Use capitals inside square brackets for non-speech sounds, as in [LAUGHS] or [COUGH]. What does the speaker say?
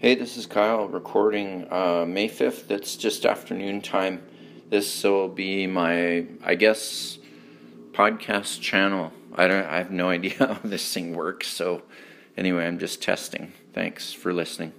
Hey, this is Kyle recording uh, May 5th. It's just afternoon time. This will be my, I guess, podcast channel. I don't I have no [LAUGHS] idea how this thing works. So anyway, I'm just testing. Thanks for listening.